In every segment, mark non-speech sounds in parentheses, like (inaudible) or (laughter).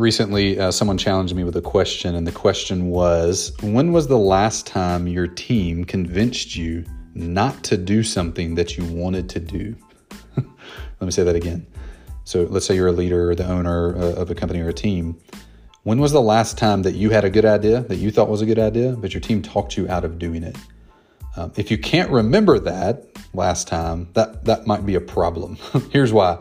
recently uh, someone challenged me with a question, and the question was When was the last time your team convinced you not to do something that you wanted to do? (laughs) Let me say that again. So let's say you're a leader or the owner uh, of a company or a team. When was the last time that you had a good idea that you thought was a good idea, but your team talked you out of doing it? Um, if you can't remember that last time, that that might be a problem. (laughs) Here's why.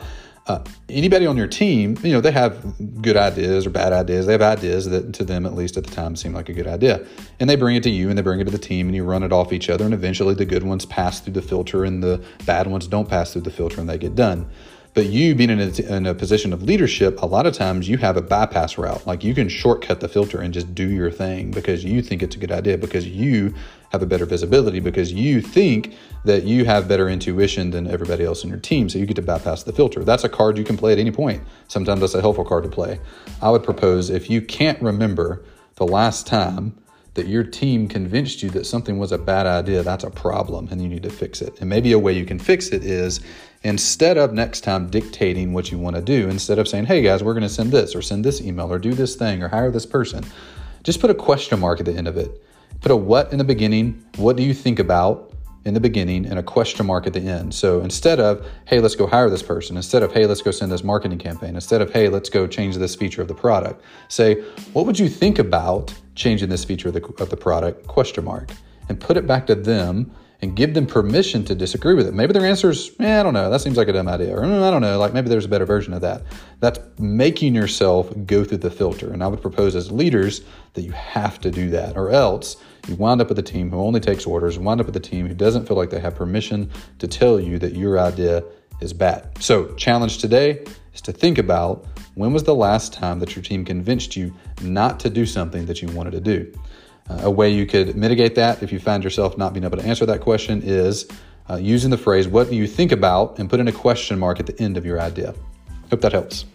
Uh, anybody on your team, you know, they have good ideas or bad ideas. They have ideas that to them, at least at the time, seem like a good idea. And they bring it to you and they bring it to the team and you run it off each other. And eventually the good ones pass through the filter and the bad ones don't pass through the filter and they get done. But you being in a, in a position of leadership, a lot of times you have a bypass route. Like you can shortcut the filter and just do your thing because you think it's a good idea, because you have a better visibility, because you think that you have better intuition than everybody else in your team. So you get to bypass the filter. That's a card you can play at any point. Sometimes that's a helpful card to play. I would propose if you can't remember the last time that your team convinced you that something was a bad idea, that's a problem and you need to fix it. And maybe a way you can fix it is instead of next time dictating what you want to do, instead of saying, hey guys, we're going to send this or send this email or do this thing or hire this person, just put a question mark at the end of it. Put a what in the beginning. What do you think about? in the beginning and a question mark at the end. So instead of, hey, let's go hire this person, instead of, hey, let's go send this marketing campaign, instead of, hey, let's go change this feature of the product, say, what would you think about changing this feature of the, of the product? Question mark. And put it back to them and give them permission to disagree with it. Maybe their answer is, eh, I don't know, that seems like a dumb idea. Or mm, I don't know, like maybe there's a better version of that. That's making yourself go through the filter. And I would propose as leaders that you have to do that, or else you wind up with a team who only takes orders, wind up with a team who doesn't feel like they have permission to tell you that your idea is bad. So, challenge today is to think about when was the last time that your team convinced you not to do something that you wanted to do. Uh, a way you could mitigate that if you find yourself not being able to answer that question is uh, using the phrase, What do you think about? and put in a question mark at the end of your idea. Hope that helps.